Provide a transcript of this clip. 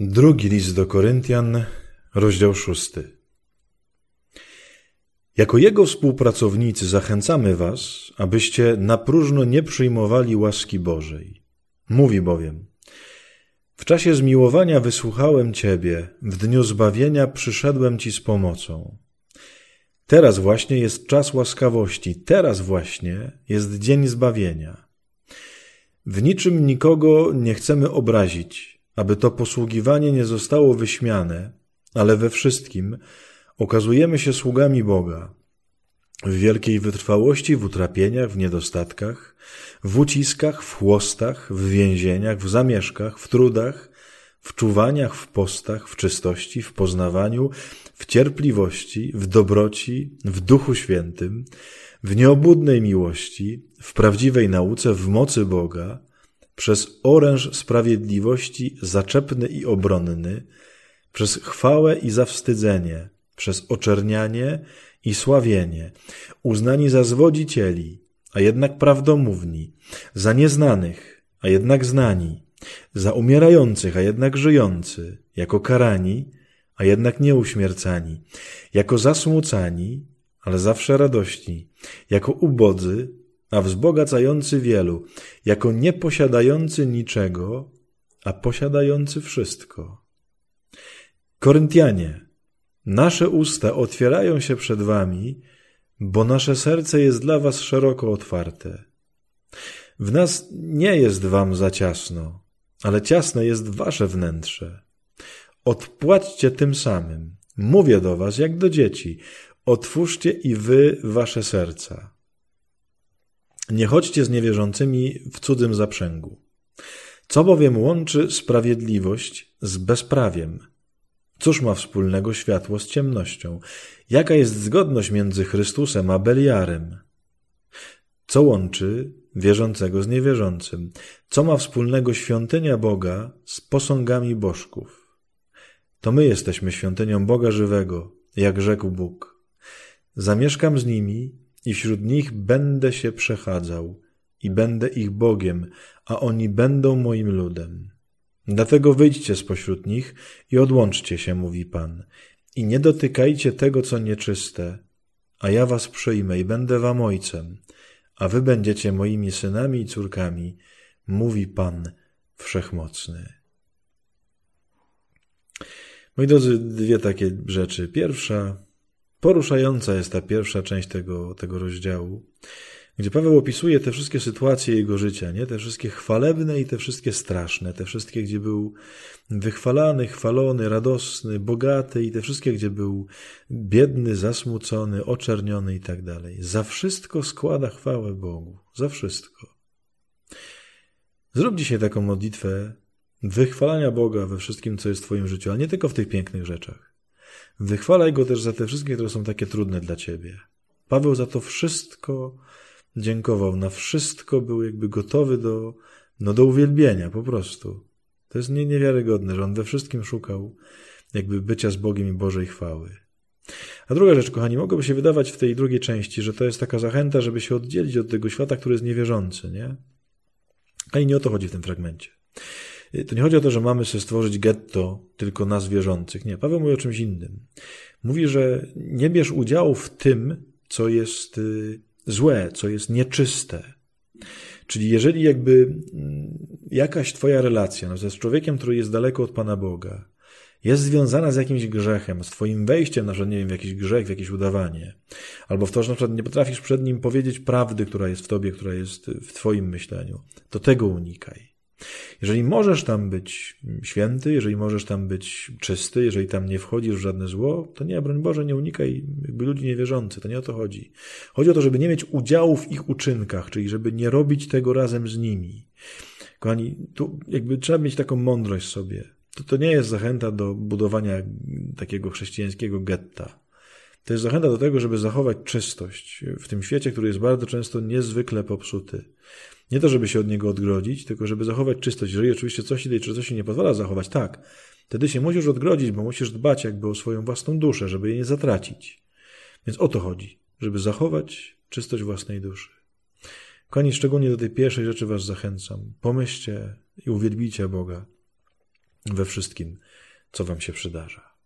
Drugi list do Koryntian, rozdział szósty. Jako Jego współpracownicy zachęcamy Was, abyście na próżno nie przyjmowali łaski Bożej. Mówi bowiem, w czasie zmiłowania wysłuchałem Ciebie, w dniu zbawienia przyszedłem Ci z pomocą. Teraz właśnie jest czas łaskawości, teraz właśnie jest dzień zbawienia. W niczym nikogo nie chcemy obrazić, aby to posługiwanie nie zostało wyśmiane, ale we wszystkim okazujemy się sługami Boga. W wielkiej wytrwałości, w utrapieniach, w niedostatkach, w uciskach, w chłostach, w więzieniach, w zamieszkach, w trudach, w czuwaniach, w postach, w czystości, w poznawaniu, w cierpliwości, w dobroci, w duchu świętym, w nieobudnej miłości, w prawdziwej nauce, w mocy Boga, przez oręż sprawiedliwości zaczepny i obronny, przez chwałę i zawstydzenie, przez oczernianie i sławienie, uznani za zwodzicieli, a jednak prawdomówni, za nieznanych, a jednak znani, za umierających, a jednak żyjący, jako karani, a jednak nieuśmiercani, jako zasmucani, ale zawsze radości, jako ubodzy, a wzbogacający wielu, jako nieposiadający niczego, a posiadający wszystko. Koryntianie, nasze usta otwierają się przed wami, bo nasze serce jest dla was szeroko otwarte. W nas nie jest wam za ciasno, ale ciasne jest wasze wnętrze. Odpłaćcie tym samym. Mówię do was jak do dzieci. Otwórzcie i wy wasze serca. Nie chodźcie z niewierzącymi w cudzym zaprzęgu. Co bowiem łączy sprawiedliwość z bezprawiem? Cóż ma wspólnego światło z ciemnością? Jaka jest zgodność między Chrystusem a Beliarem? Co łączy wierzącego z niewierzącym? Co ma wspólnego świątynia Boga z posągami bożków? To my jesteśmy świątynią Boga żywego, jak rzekł Bóg. Zamieszkam z nimi i wśród nich będę się przechadzał i będę ich Bogiem, a oni będą moim ludem. Dlatego wyjdźcie spośród nich i odłączcie się, mówi Pan, i nie dotykajcie tego, co nieczyste, a ja was przyjmę i będę wam ojcem, a wy będziecie moimi synami i córkami, mówi Pan Wszechmocny. Moi drodzy, dwie takie rzeczy. Pierwsza, Poruszająca jest ta pierwsza część tego, tego rozdziału, gdzie Paweł opisuje te wszystkie sytuacje jego życia, nie? te wszystkie chwalebne i te wszystkie straszne, te wszystkie, gdzie był wychwalany, chwalony, radosny, bogaty i te wszystkie, gdzie był biedny, zasmucony, oczerniony i tak dalej. Za wszystko składa chwałę Bogu. Za wszystko. Zrób dzisiaj taką modlitwę wychwalania Boga we wszystkim, co jest w Twoim życiu, ale nie tylko w tych pięknych rzeczach. Wychwalaj go też za te wszystkie, które są takie trudne dla ciebie. Paweł za to wszystko dziękował, na wszystko był jakby gotowy do, no do uwielbienia, po prostu. To jest nie, niewiarygodne, że on we wszystkim szukał jakby bycia z Bogiem i Bożej chwały. A druga rzecz, kochani, mogłoby się wydawać w tej drugiej części, że to jest taka zachęta, żeby się oddzielić od tego świata, który jest niewierzący, nie? A i nie o to chodzi w tym fragmencie. Y, to nie chodzi o to, że mamy sobie stworzyć getto tylko nas wierzących. Nie, Paweł mówi o czymś innym. Mówi, że nie bierz udziału w tym, co jest y, złe, co jest nieczyste. Czyli jeżeli jakby mm, jakaś twoja relacja no, z człowiekiem, który jest daleko od Pana Boga, jest związana z jakimś grzechem, z twoim wejściem na przykład, nie wiem, w jakiś grzech, w jakieś udawanie, albo w to, że na przykład nie potrafisz przed nim powiedzieć prawdy, która jest w tobie, która jest w twoim myśleniu, to tego unikaj. Jeżeli możesz tam być święty, jeżeli możesz tam być czysty, jeżeli tam nie wchodzisz w żadne zło, to nie, broń Boże, nie unikaj jakby ludzi niewierzących. To nie o to chodzi. Chodzi o to, żeby nie mieć udziału w ich uczynkach, czyli żeby nie robić tego razem z nimi. Kochani, tu jakby trzeba mieć taką mądrość sobie. To, to nie jest zachęta do budowania takiego chrześcijańskiego getta. To jest zachęta do tego, żeby zachować czystość w tym świecie, który jest bardzo często niezwykle popsuty. Nie to, żeby się od niego odgrodzić, tylko żeby zachować czystość. Jeżeli oczywiście coś tej czystości nie pozwala zachować, tak, wtedy się musisz odgrodzić, bo musisz dbać jakby o swoją własną duszę, żeby jej nie zatracić. Więc o to chodzi, żeby zachować czystość własnej duszy. Koniec szczególnie do tej pierwszej rzeczy Was zachęcam. Pomyślcie i uwielbijcie Boga. we wszystkim, co wam się przydarza.